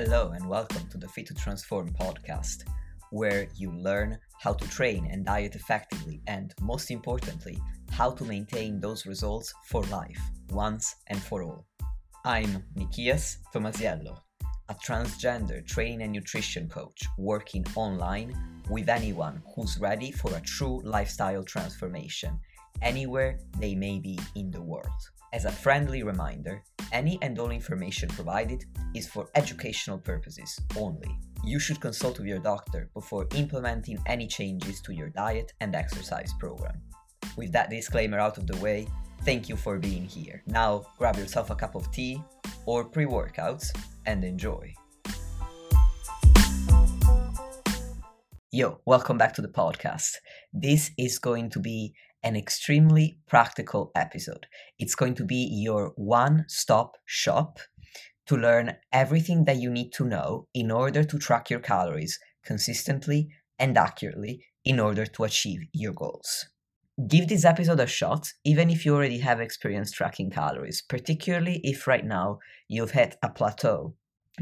Hello, and welcome to the Fit to Transform podcast, where you learn how to train and diet effectively, and most importantly, how to maintain those results for life, once and for all. I'm Nikias Tomasiello, a transgender training and nutrition coach working online with anyone who's ready for a true lifestyle transformation, anywhere they may be in the world. As a friendly reminder, any and all information provided is for educational purposes only. You should consult with your doctor before implementing any changes to your diet and exercise program. With that disclaimer out of the way, thank you for being here. Now grab yourself a cup of tea or pre workouts and enjoy. Yo, welcome back to the podcast. This is going to be an extremely practical episode. It's going to be your one stop shop to learn everything that you need to know in order to track your calories consistently and accurately in order to achieve your goals. Give this episode a shot, even if you already have experience tracking calories, particularly if right now you've hit a plateau.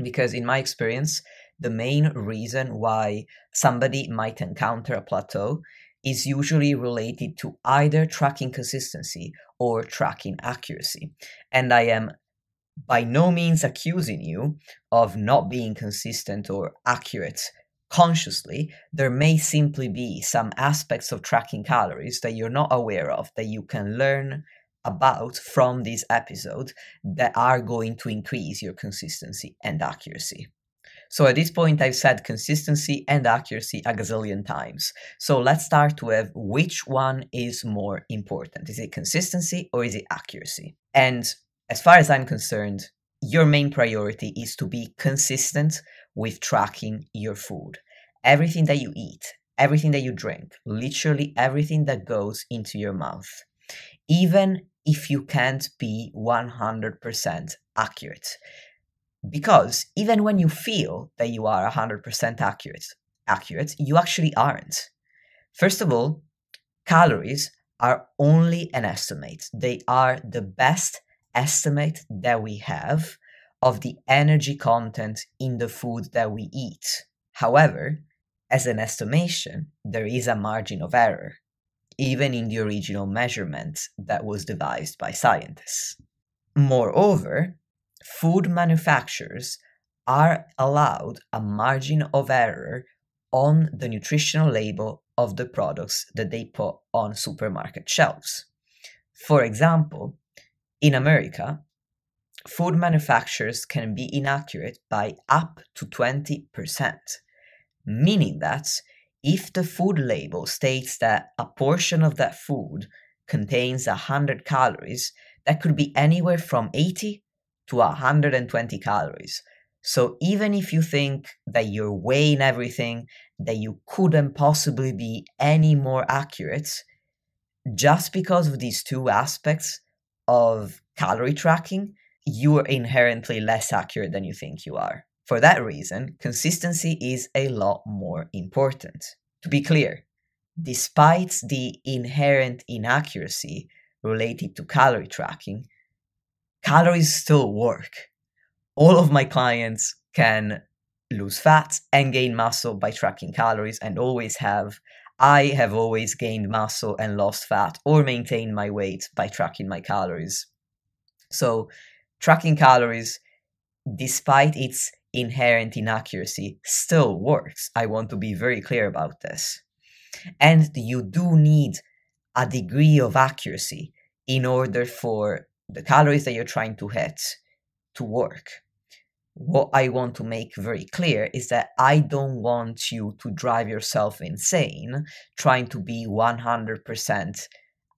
Because, in my experience, the main reason why somebody might encounter a plateau is usually related to either tracking consistency or tracking accuracy. And I am by no means accusing you of not being consistent or accurate consciously. There may simply be some aspects of tracking calories that you're not aware of that you can learn about from this episode that are going to increase your consistency and accuracy. So at this point, I've said consistency and accuracy a gazillion times. So let's start with which one is more important. Is it consistency or is it accuracy? And as far as I'm concerned, your main priority is to be consistent with tracking your food. Everything that you eat, everything that you drink, literally everything that goes into your mouth. Even if you can't be 100% accurate because even when you feel that you are 100% accurate accurate you actually aren't. First of all calories are only an estimate. They are the best estimate that we have of the energy content in the food that we eat. However as an estimation there is a margin of error even in the original measurement that was devised by scientists. Moreover food manufacturers are allowed a margin of error on the nutritional label of the products that they put on supermarket shelves. For example, in America, food manufacturers can be inaccurate by up to 20%, meaning that if the food label states that a portion of that food contains 100 calories, that could be anywhere from 80 to 120 calories. So even if you think that you're weighing everything, that you couldn't possibly be any more accurate, just because of these two aspects of calorie tracking, you are inherently less accurate than you think you are. For that reason, consistency is a lot more important. To be clear, despite the inherent inaccuracy related to calorie tracking, calories still work. All of my clients can lose fat and gain muscle by tracking calories and always have. I have always gained muscle and lost fat or maintained my weight by tracking my calories. So, tracking calories, despite its inherent inaccuracy, still works. I want to be very clear about this. And you do need a degree of accuracy in order for the calories that you're trying to hit to work. What I want to make very clear is that I don't want you to drive yourself insane trying to be 100%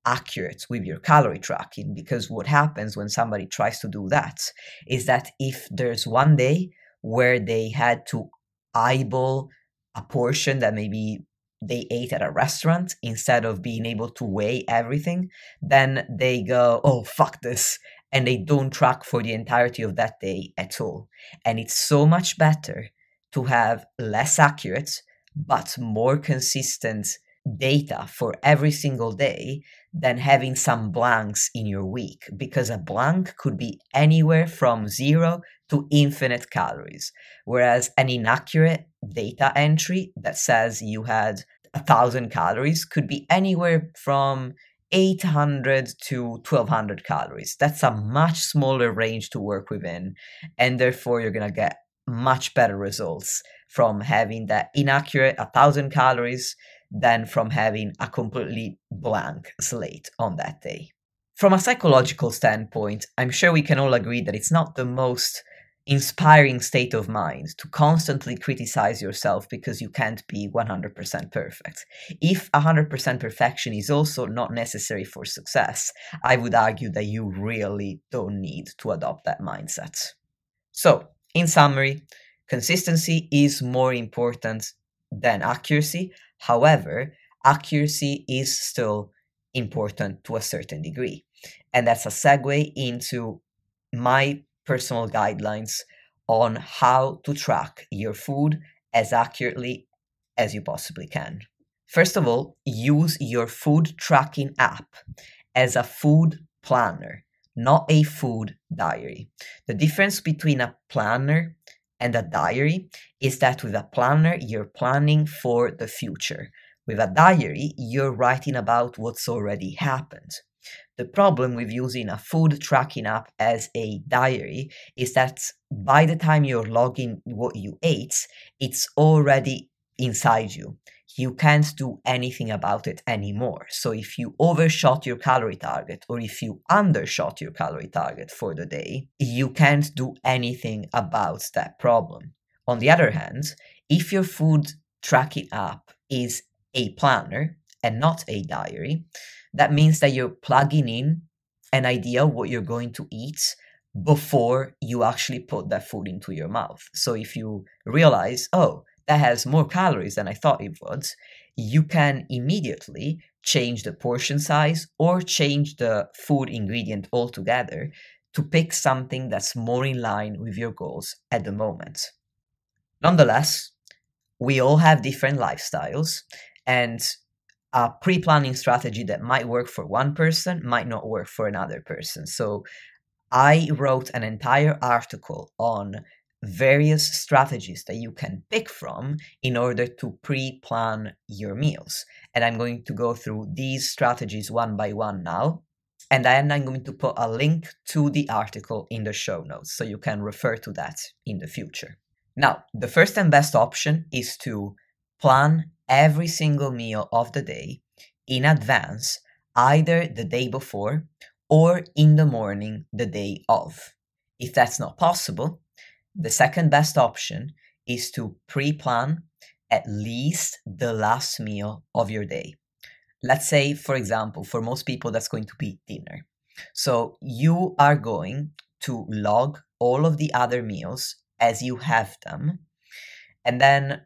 accurate with your calorie tracking because what happens when somebody tries to do that is that if there's one day where they had to eyeball a portion that maybe they ate at a restaurant instead of being able to weigh everything, then they go, oh, fuck this. And they don't track for the entirety of that day at all. And it's so much better to have less accurate, but more consistent data for every single day than having some blanks in your week because a blank could be anywhere from 0 to infinite calories. Whereas an inaccurate data entry that says you had a thousand calories could be anywhere from 800 to 1200 calories. That's a much smaller range to work within, and therefore you're gonna get much better results from having that inaccurate 1000 calories than from having a completely blank slate on that day. From a psychological standpoint, I'm sure we can all agree that it's not the most inspiring state of mind to constantly criticize yourself because you can't be 100% perfect. If 100% perfection is also not necessary for success, I would argue that you really don't need to adopt that mindset. So, in summary, consistency is more important than accuracy. However, accuracy is still important to a certain degree. And that's a segue into my personal guidelines on how to track your food as accurately as you possibly can. First of all, use your food tracking app as a food planner, not a food diary. The difference between a planner and a diary is that with a planner, you're planning for the future. With a diary, you're writing about what's already happened. The problem with using a food tracking app as a diary is that by the time you're logging what you ate, it's already inside you. You can't do anything about it anymore. So if you overshot your calorie target or if you undershot your calorie target for the day, you can't do anything about that problem. On the other hand, if your food tracking app is a planner and not a diary, that means that you're plugging in an idea what you're going to eat before you actually put that food into your mouth. So if you realize, oh, that has more calories than I thought it would, you can immediately change the portion size or change the food ingredient altogether to pick something that's more in line with your goals at the moment. Nonetheless, we all have different lifestyles, and a pre-planning strategy that might work for one person might not work for another person. So I wrote an entire article on various strategies that you can pick from in order to pre-plan your meals. And I'm going to go through these strategies one by one now. And then I'm going to put a link to the article in the show notes so you can refer to that in the future. Now, the first and best option is to plan every single meal of the day in advance, either the day before or in the morning the day of. If that's not possible, the second best option is to pre plan at least the last meal of your day. Let's say, for example, for most people, that's going to be dinner. So you are going to log all of the other meals as you have them. And then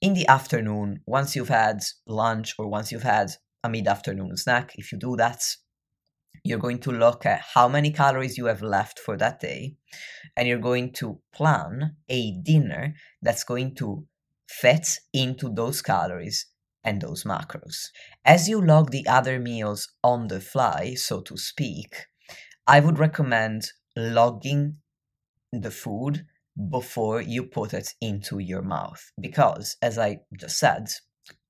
in the afternoon, once you've had lunch or once you've had a mid afternoon snack, if you do that, you're going to look at how many calories you have left for that day, and you're going to plan a dinner that's going to fit into those calories and those macros. As you log the other meals on the fly, so to speak, I would recommend logging the food before you put it into your mouth. Because, as I just said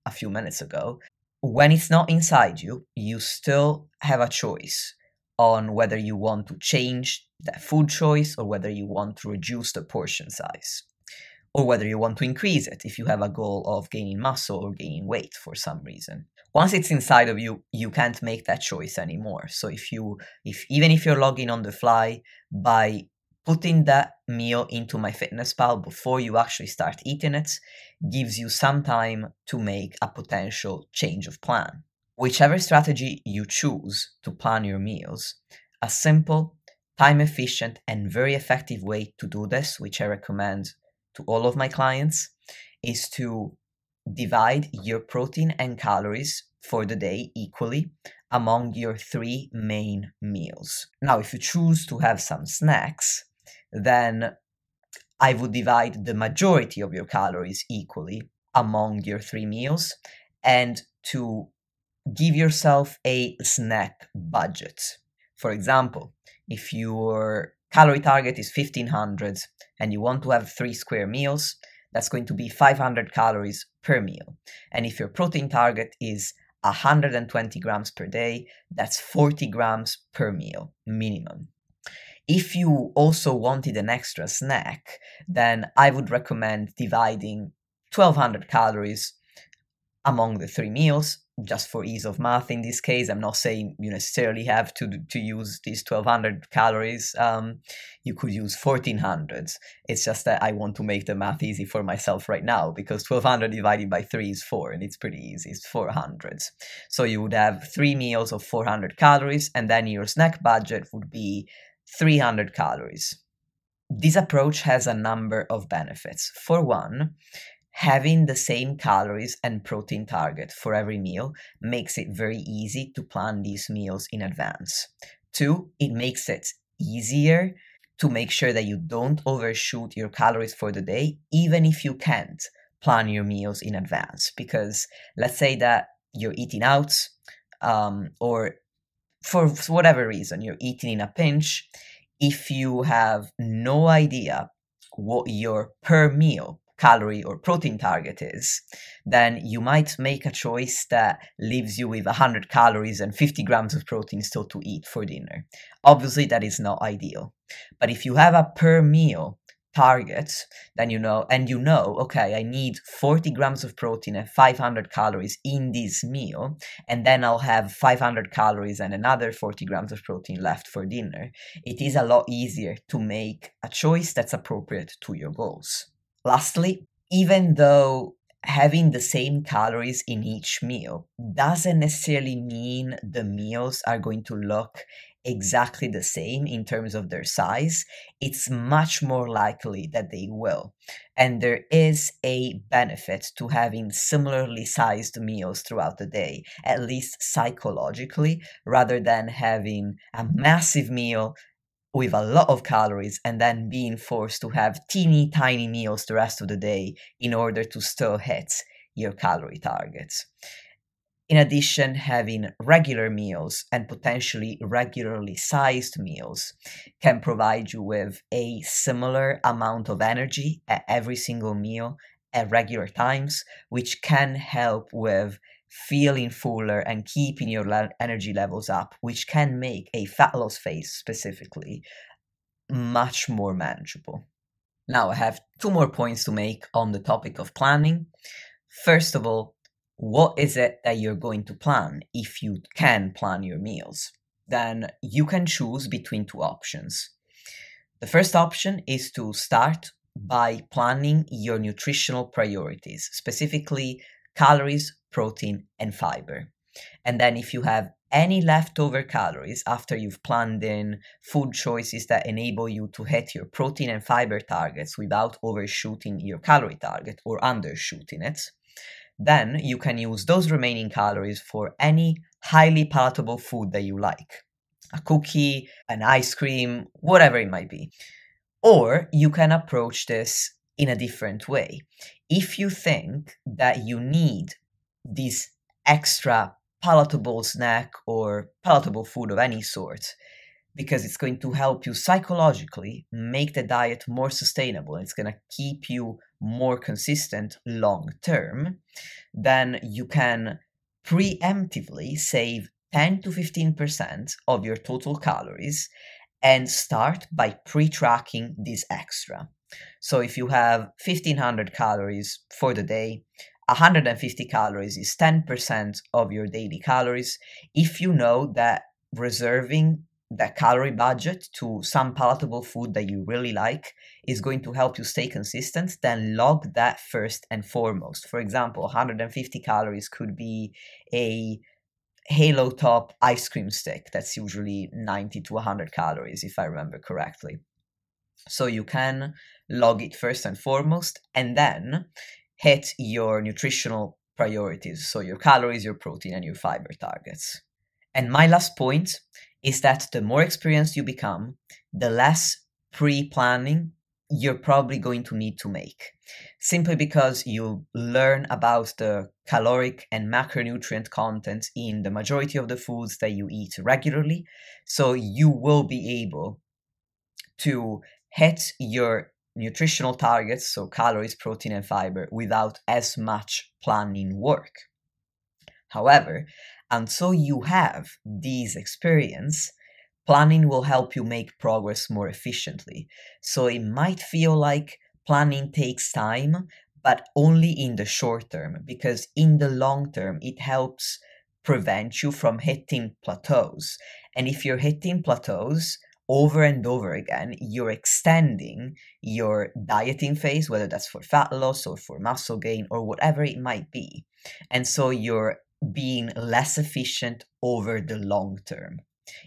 a few minutes ago, when it's not inside you, you still have a choice on whether you want to change that food choice or whether you want to reduce the portion size. Or whether you want to increase it if you have a goal of gaining muscle or gaining weight for some reason. Once it's inside of you you can't make that choice anymore. So if you if even if you're logging on the fly by putting that meal into MyFitnessPal before you actually start eating it gives you some time to make a potential change of plan. Whichever strategy you choose to plan your meals, a simple, time efficient, and very effective way to do this, which I recommend to all of my clients, is to divide your protein and calories for the day equally among your three main meals. Now, if you choose to have some snacks, then I would divide the majority of your calories equally among your three meals and to give yourself a snack budget. For example, if you're calorie target is 1500 and you want to have three square meals, that's going to be 500 calories per meal. And if your protein target is 120 grams per day, that's 40 grams per meal minimum. If you also wanted an extra snack, then I would recommend dividing 1200 calories among the three meals just for ease of math in this case. I'm not saying you necessarily have to to use these 1200 calories um, you could use 1400 it's just that i want to make the math easy for myself right now because 1200 divided by 3 is 4 and it's pretty easy. It's 400 so you would have three meals of 400 calories and then your snack budget would be 300 calories this approach has a number of benefits for one Having the same calories and protein target for every meal makes it very easy to plan these meals in advance. Two, it makes it easier to make sure that you don't overshoot your calories for the day, even if you can't plan your meals in advance. Because let's say that you're eating out, um, or for whatever reason, you're eating in a pinch. If you have no idea what your per meal calorie or protein target is, then you might make a choice that leaves you with 100 calories and 50 grams of protein still to eat for dinner. Obviously, that is not ideal. But if you have a per meal target, then you know, and you know, okay, I need 40 grams of protein and 500 calories in this meal, and then I'll have 500 calories and another 40 grams of protein left for dinner. It is a lot easier to make a choice that's appropriate to your goals. Lastly, even though having the same calories in each meal doesn't necessarily mean the meals are going to look exactly the same in terms of their size, it's much more likely that they will. And there is a benefit to having similarly sized meals throughout the day, at least psychologically, rather than having a massive meal with a lot of calories and then being forced to have teeny tiny meals the rest of the day in order to still hit your calorie targets. In addition, having regular meals and potentially regularly sized meals can provide you with a similar amount of energy at every single meal at regular times, which can help with feeling fuller and keeping your le- energy levels up, which can make a fat loss phase specifically much more manageable. Now, I have two more points to make on the topic of planning. First of all, what is it that you're going to plan if you can plan your meals? Then you can choose between two options. The first option is to start by planning your nutritional priorities, specifically calories, protein, and fiber. And then if you have any leftover calories after you've planned in food choices that enable you to hit your protein and fiber targets without overshooting your calorie target or undershooting it, then you can use those remaining calories for any highly palatable food that you like a cookie, an ice cream, whatever it might be. Or you can approach this in a different way. If you think that you need this extra palatable snack or palatable food of any sort because it's going to help you psychologically make the diet more sustainable it's going to keep you more consistent long term then you can preemptively save 10 to 15% of your total calories and start by pre-tracking this extra so if you have 1500 calories for the day 150 calories is 10% of your daily calories. If you know that reserving that calorie budget to some palatable food that you really like is going to help you stay consistent, then log that first and foremost. For example, 150 calories could be a halo top ice cream stick that's usually 90 to 100 calories, if I remember correctly. So you can log it first and foremost, and then hit your nutritional priorities, so your calories, your protein, and your fiber targets. And my last point is that the more experienced you become, the less pre planning you're probably going to need to make. Simply because you learn about the caloric and macronutrient content in the majority of the foods that you eat regularly. So you will be able to hit your nutritional targets, so calories, protein, and fiber, without as much planning work. However, until you have these experience, planning will help you make progress more efficiently. So it might feel like planning takes time, but only in the short term, because in the long term, it helps prevent you from hitting plateaus. And if you're hitting plateaus, over and over again, you're extending your dieting phase, whether that's for fat loss or for muscle gain or whatever it might be. And so you're being less efficient over the long term,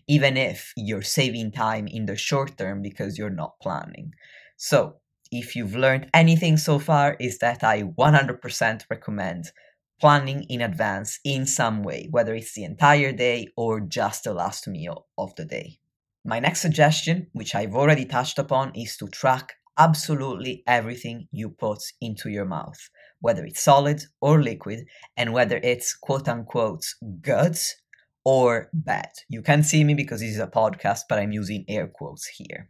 even if you're saving time in the short term because you're not planning. So, if you've learned anything so far, is that I 100% recommend planning in advance in some way, whether it's the entire day or just the last meal of the day. My next suggestion, which I've already touched upon, is to track absolutely everything you put into your mouth, whether it's solid or liquid, and whether it's quote unquote good or bad. You can't see me because this is a podcast, but I'm using air quotes here.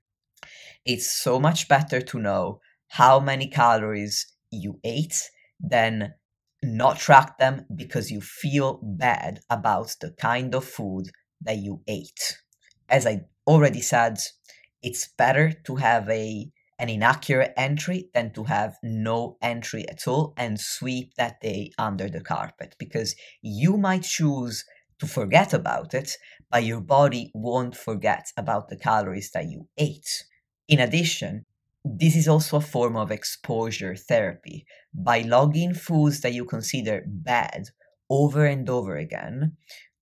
It's so much better to know how many calories you ate than not track them because you feel bad about the kind of food that you ate. As I already said it's better to have a an inaccurate entry than to have no entry at all and sweep that day under the carpet because you might choose to forget about it, but your body won't forget about the calories that you ate. In addition, this is also a form of exposure therapy. By logging foods that you consider bad over and over again,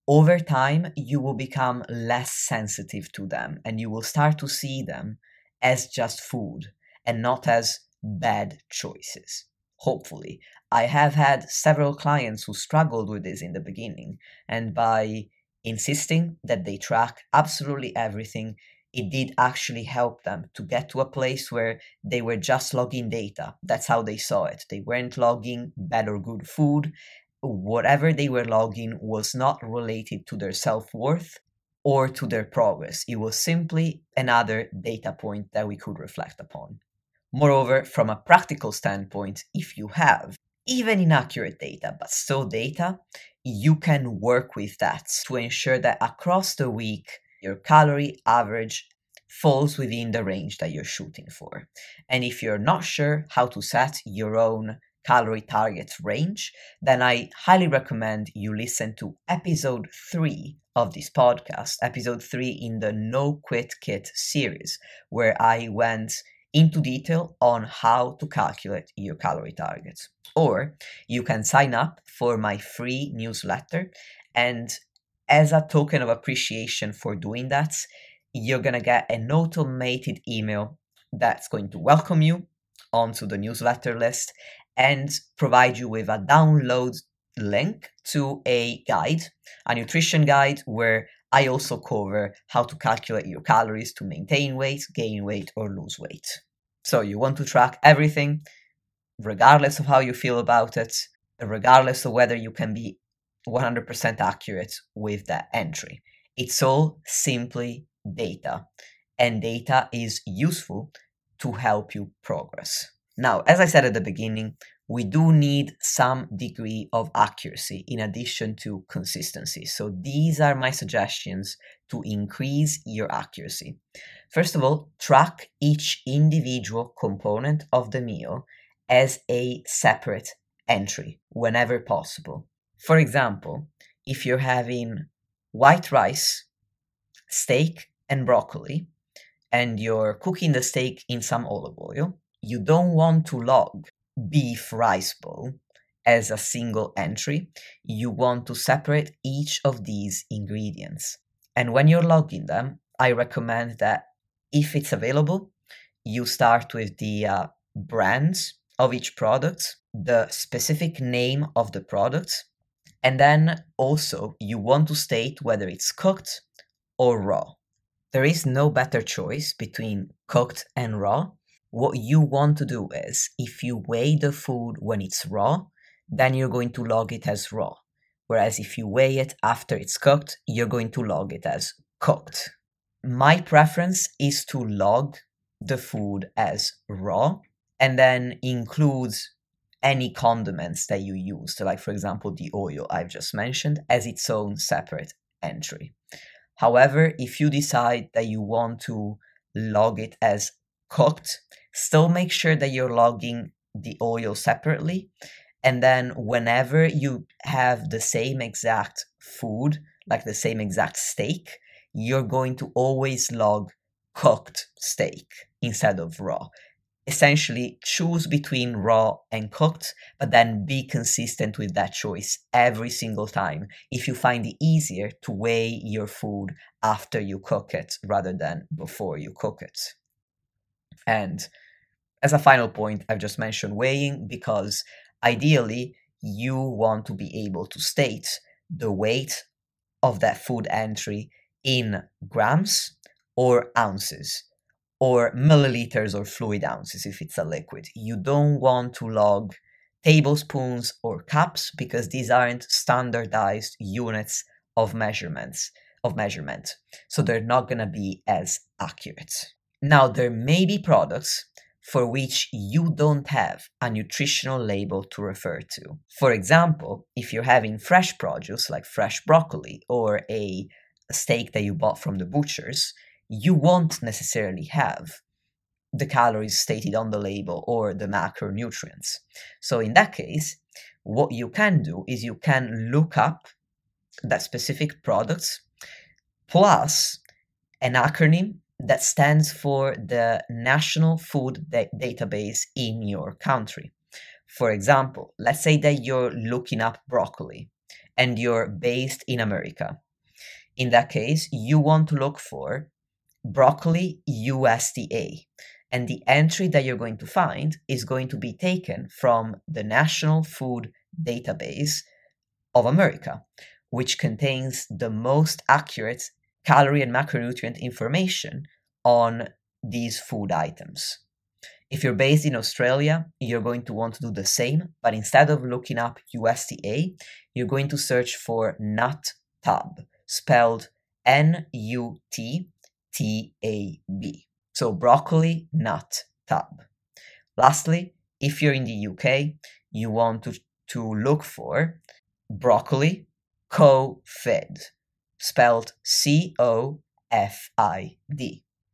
over time you will become less sensitive to them and you will start to see them as just food and not as bad choices hopefully i have had several clients who struggled with this in the beginning and by insisting that they track absolutely everything it did actually help them to get to a place where they were just logging data. That's how they saw it. They weren't logging bad or good food whatever they were logging was not related to their self worth or to their progress. It was simply another data point that we could reflect upon. Moreover, from a practical standpoint, if you have even inaccurate data, but still data, you can work with that to ensure that across the week, your calorie average falls within the range that you're shooting for. And if you're not sure how to set your own calorie target range, then I highly recommend you listen to episode 3 of this podcast, episode 3 in the No Quit Kit series, where I went into detail on how to calculate your calorie targets. Or you can sign up for my free newsletter, and as a token of appreciation for doing that, you're gonna get an automated email that's going to welcome you onto the newsletter list and provide you with a download link to a guide, a nutrition guide where I also cover how to calculate your calories to maintain weight, gain weight, or lose weight. So you want to track everything, regardless of how you feel about it, regardless of whether you can be 100% accurate with that entry. It's all simply data, and data is useful to help you progress. Now, as I said at the beginning, we do need some degree of accuracy in addition to consistency. So these are my suggestions to increase your accuracy. First of all, track each individual component of the meal as a separate entry whenever possible. For example, if you're having white rice, steak, and broccoli, and you're cooking the steak in some olive oil, you don't want to log beef rice bowl as a single entry. You want to separate each of these ingredients. And when you're logging them, I recommend that if it's available, you start with the uh, brands of each product, the specific name of the product, and then also you want to state whether it's cooked or raw. There is no better choice between cooked and raw what you want to do is if you weigh the food when it's raw, then you're going to log it as raw. Whereas if you weigh it after it's cooked, you're going to log it as cooked. My preference is to log the food as raw and then includes any condiments that you used, like for example the oil I've just mentioned, as its own separate entry. However, if you decide that you want to log it as cooked, still make sure that you're logging the oil separately. And then whenever you have the same exact food, like the same exact steak, you're going to always log cooked steak instead of raw essentially choose between raw and cooked, but then be consistent with that choice every single time if you find it easier to weigh your food after you cook it rather than before you cook it. And as a final point, I've just mentioned weighing because ideally you want to be able to state the weight of that food entry in grams or ounces or milliliters or fluid ounces if it's a liquid. You don't want to log tablespoons or cups because these aren't standardized units of measurements of measurement. So they're not going to be as accurate. Now there may be products for which you don't have a nutritional label to refer to. For example, if you're having fresh produce like fresh broccoli or a steak that you bought from the butchers, you won't necessarily have the calories stated on the label or the macronutrients. So in that case, what you can do is you can look up that specific product plus an acronym that stands for the national food da- database in your country. For example, let's say that you're looking up broccoli and you're based in America. In that case, you want to look for broccoli USDA. And the entry that you're going to find is going to be taken from the National Food Database of America, which contains the most accurate calorie and macronutrient information on these food items. If you're based in Australia, you're going to want to do the same, but instead of looking up USDA, you're going to search for NUTTAB, spelled N U T T-A-B. So broccoli, nut, tab. Lastly, if you're in the UK, you want to, to look for broccoli co-fid, spelled C-O-F-I-D.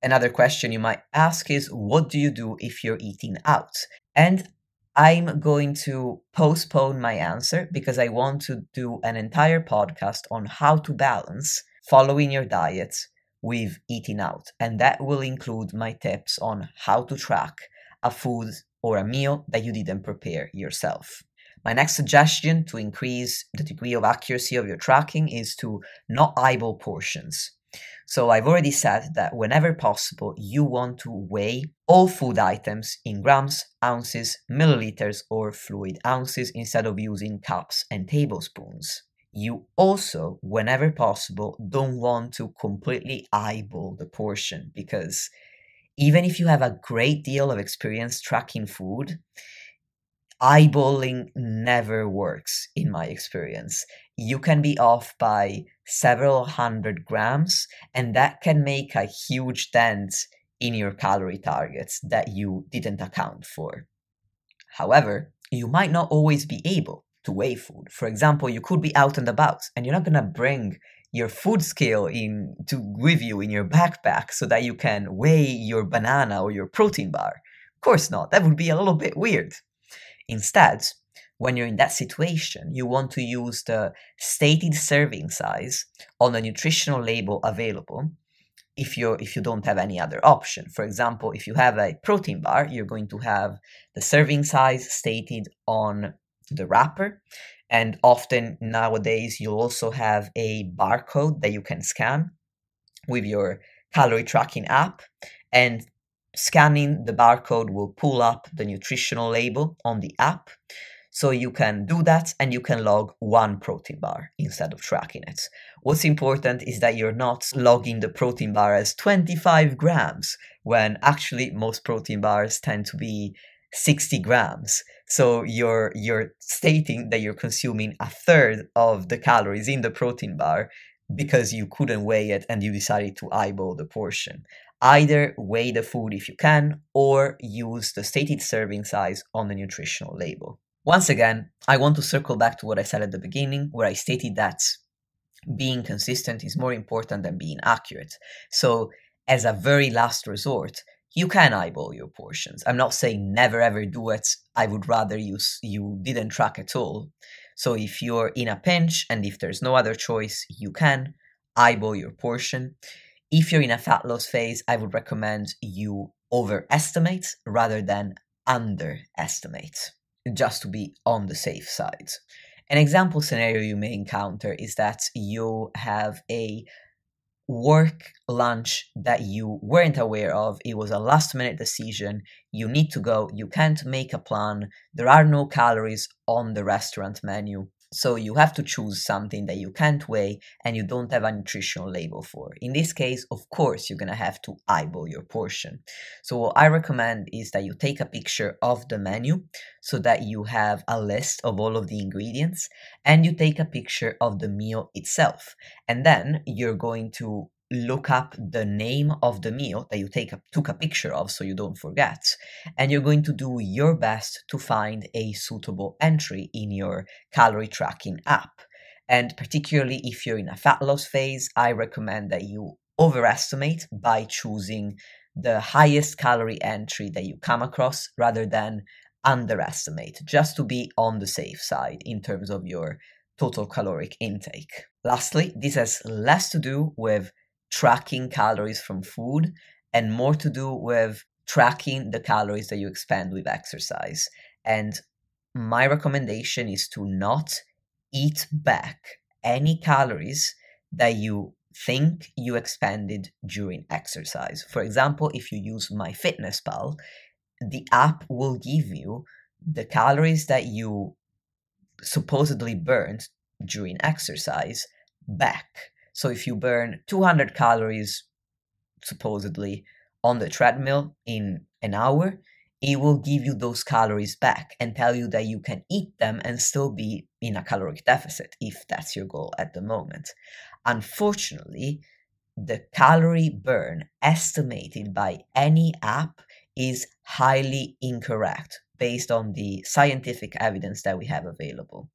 Another question you might ask is, what do you do if you're eating out? And I'm going to postpone my answer because I want to do an entire podcast on how to balance following your diet with eating out, and that will include my tips on how to track a food or a meal that you didn't prepare yourself. My next suggestion to increase the degree of accuracy of your tracking is to not eyeball portions. So, I've already said that whenever possible, you want to weigh all food items in grams, ounces, milliliters, or fluid ounces instead of using cups and tablespoons you also, whenever possible, don't want to completely eyeball the portion because even if you have a great deal of experience tracking food, eyeballing never works in my experience. You can be off by several hundred grams, and that can make a huge dent in your calorie targets that you didn't account for. However, you might not always be able to weigh food. For example, you could be out and about and you're not gonna bring your food scale in to with you in your backpack so that you can weigh your banana or your protein bar. Of course not. That would be a little bit weird. Instead, when you're in that situation, you want to use the stated serving size on the nutritional label available if you if you don't have any other option. For example, if you have a protein bar, you're going to have the serving size stated on the wrapper. And often nowadays, you'll also have a barcode that you can scan with your calorie tracking app. And scanning the barcode will pull up the nutritional label on the app. So you can do that and you can log one protein bar instead of tracking it. What's important is that you're not logging the protein bar as 25 grams when actually most protein bars tend to be 60 grams. So you're you're stating that you're consuming a third of the calories in the protein bar because you couldn't weigh it and you decided to eyeball the portion. Either weigh the food if you can or use the stated serving size on the nutritional label. Once again, I want to circle back to what I said at the beginning, where I stated that being consistent is more important than being accurate. So, as a very last resort, you can eyeball your portions. I'm not saying never ever do it. I would rather you you didn't track at all. So if you're in a pinch and if there's no other choice, you can eyeball your portion. If you're in a fat loss phase, I would recommend you overestimate rather than underestimate, just to be on the safe side. An example scenario you may encounter is that you have a work lunch that you weren't aware of. It was a last minute decision. You need to go. You can't make a plan. There are no calories on the restaurant menu. So you have to choose something that you can't weigh and you don't have a nutritional label for. In this case, of course, you're to have to eyeball your portion. So what I recommend is that you take a picture of the menu so that you have a list of all of the ingredients and you take a picture of the meal itself. And then you're going to look up the name of the meal that you take a, took a picture of so you don't forget and you're going to do your best to find a suitable entry in your calorie tracking app. And particularly if you're in a fat loss phase i recommend that you overestimate by choosing the highest calorie entry that you come across rather than underestimate just to be on the safe side in terms of your total caloric intake. Lastly this has less to do with tracking calories from food and more to do with tracking the calories that you expend with exercise. And my recommendation is to not eat back any calories that you think you expended during exercise. For example, if you use MyFitnessPal, the app will give you the calories that you supposedly burned during exercise back. So if you burn 200 calories, supposedly, on the treadmill in an hour, it will give you those calories back and tell you that you can eat them and still be in a caloric deficit if that's your goal at the moment. Unfortunately, the calorie burn estimated by any app is highly incorrect based on the scientific evidence that we have available.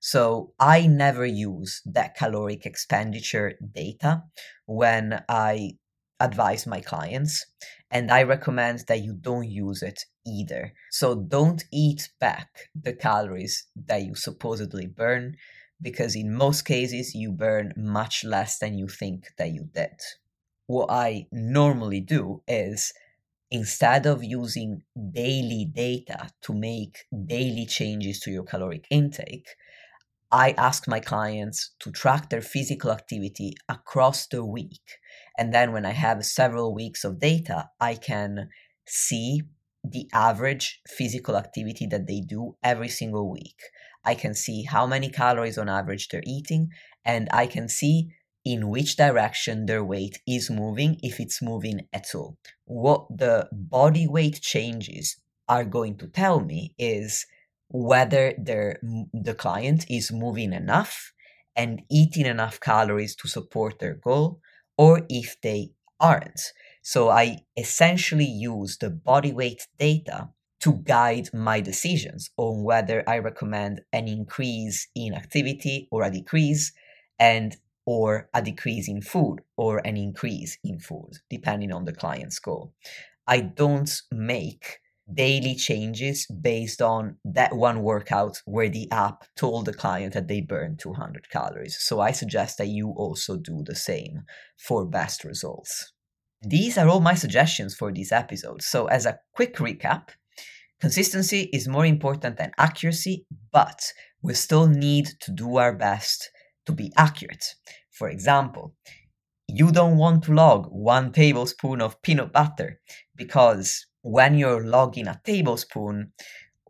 So I never use that caloric expenditure data when I advise my clients, and I recommend that you don't use it either. So don't eat back the calories that you supposedly burn, because in most cases you burn much less than you think that you did. What I normally do is instead of using daily data to make daily changes to your caloric intake, I ask my clients to track their physical activity across the week. And then when I have several weeks of data, I can see the average physical activity that they do every single week. I can see how many calories on average they're eating, and I can see in which direction their weight is moving, if it's moving at all. What the body weight changes are going to tell me is whether their, the client is moving enough and eating enough calories to support their goal, or if they aren't. So I essentially use the body weight data to guide my decisions on whether I recommend an increase in activity or a decrease, and or a decrease in food or an increase in food, depending on the client's goal. I don't make daily changes based on that one workout where the app told the client that they burned 200 calories. So I suggest that you also do the same for best results. These are all my suggestions for this episode. So, as a quick recap, consistency is more important than accuracy, but we still need to do our best to be accurate. For example, you don't want to log one tablespoon of peanut butter because when you're logging a tablespoon,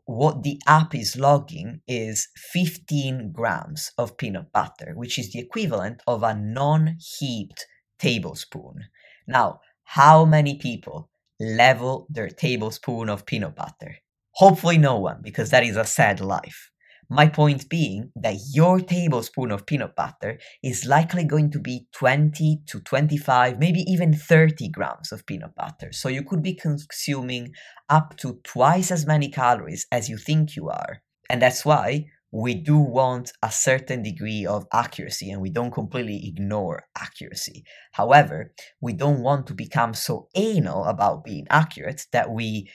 what the app is logging is 15 grams of peanut butter, which is the equivalent of a non heaped tablespoon. Now, how many people level their tablespoon of peanut butter? Hopefully, no one, because that is a sad life. My point being that your tablespoon of peanut butter is likely going to be 20 to 25, maybe even 30 grams of peanut butter. So you could be consuming up to twice as many calories as you think you are. And that's why we do want a certain degree of accuracy and we don't completely ignore accuracy. However, we don't want to become so anal about being accurate that we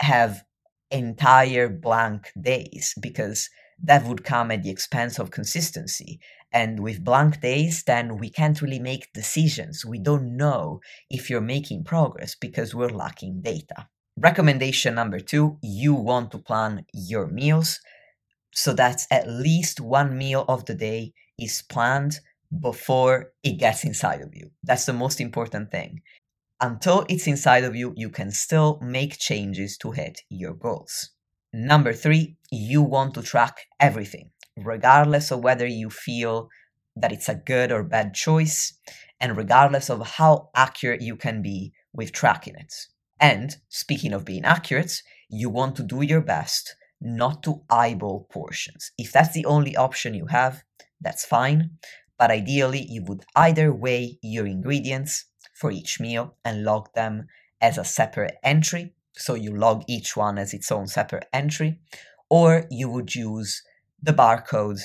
have entire blank days because that would come at the expense of consistency. And with blank days, then we can't really make decisions. We don't know if you're making progress because we're lacking data. Recommendation number two you want to plan your meals so that at least one meal of the day is planned before it gets inside of you. That's the most important thing. Until it's inside of you, you can still make changes to hit your goals. Number three, you want to track everything, regardless of whether you feel that it's a good or bad choice, and regardless of how accurate you can be with tracking it. And speaking of being accurate, you want to do your best not to eyeball portions. If that's the only option you have, that's fine. But ideally, you would either weigh your ingredients for each meal and log them as a separate entry. So you log each one as its own separate entry, or you would use the barcode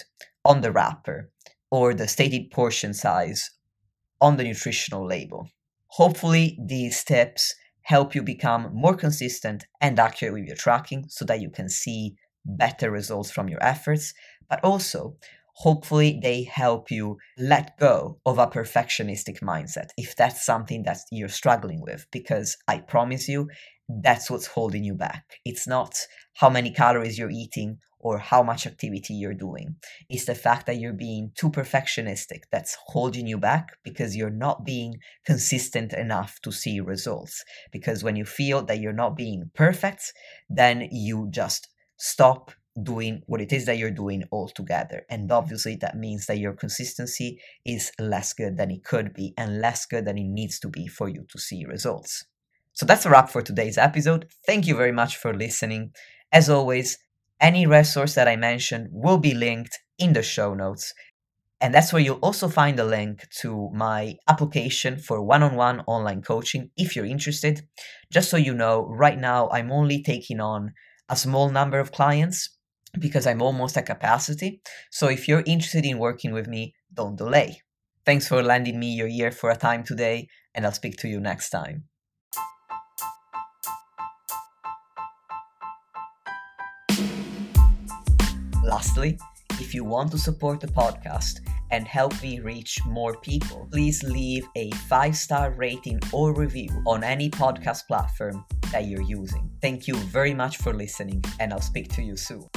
on the wrapper or the stated portion size on the nutritional label. Hopefully, these tips help you become more consistent and accurate with your tracking so that you can see better results from your efforts, but also hopefully they help you let go of a perfectionistic mindset if that's something that you're struggling with because i promise you that's what's holding you back it's not how many calories you're eating or how much activity you're doing. It's the fact that you're being too perfectionistic that's holding you back because you're not being consistent enough to see results. Because when you feel that you're not being perfect, then you just stop doing what it is that you're doing altogether. And obviously, that means that your consistency is less good than it could be and less good than it needs to be for you to see results. So that's a wrap for today's episode. Thank you very much for listening. As always, any resource that I mentioned will be linked in the show notes. And that's where you'll also find a link to my application for one on one online coaching if you're interested. Just so you know, right now I'm only taking on a small number of clients because I'm almost at capacity. So if you're interested in working with me, don't delay. Thanks for lending me your ear for a time today, and I'll speak to you next time. Lastly, if you want to support the podcast and help me reach more people, please leave a five star rating or review on any podcast platform that you're using. Thank you very much for listening, and I'll speak to you soon.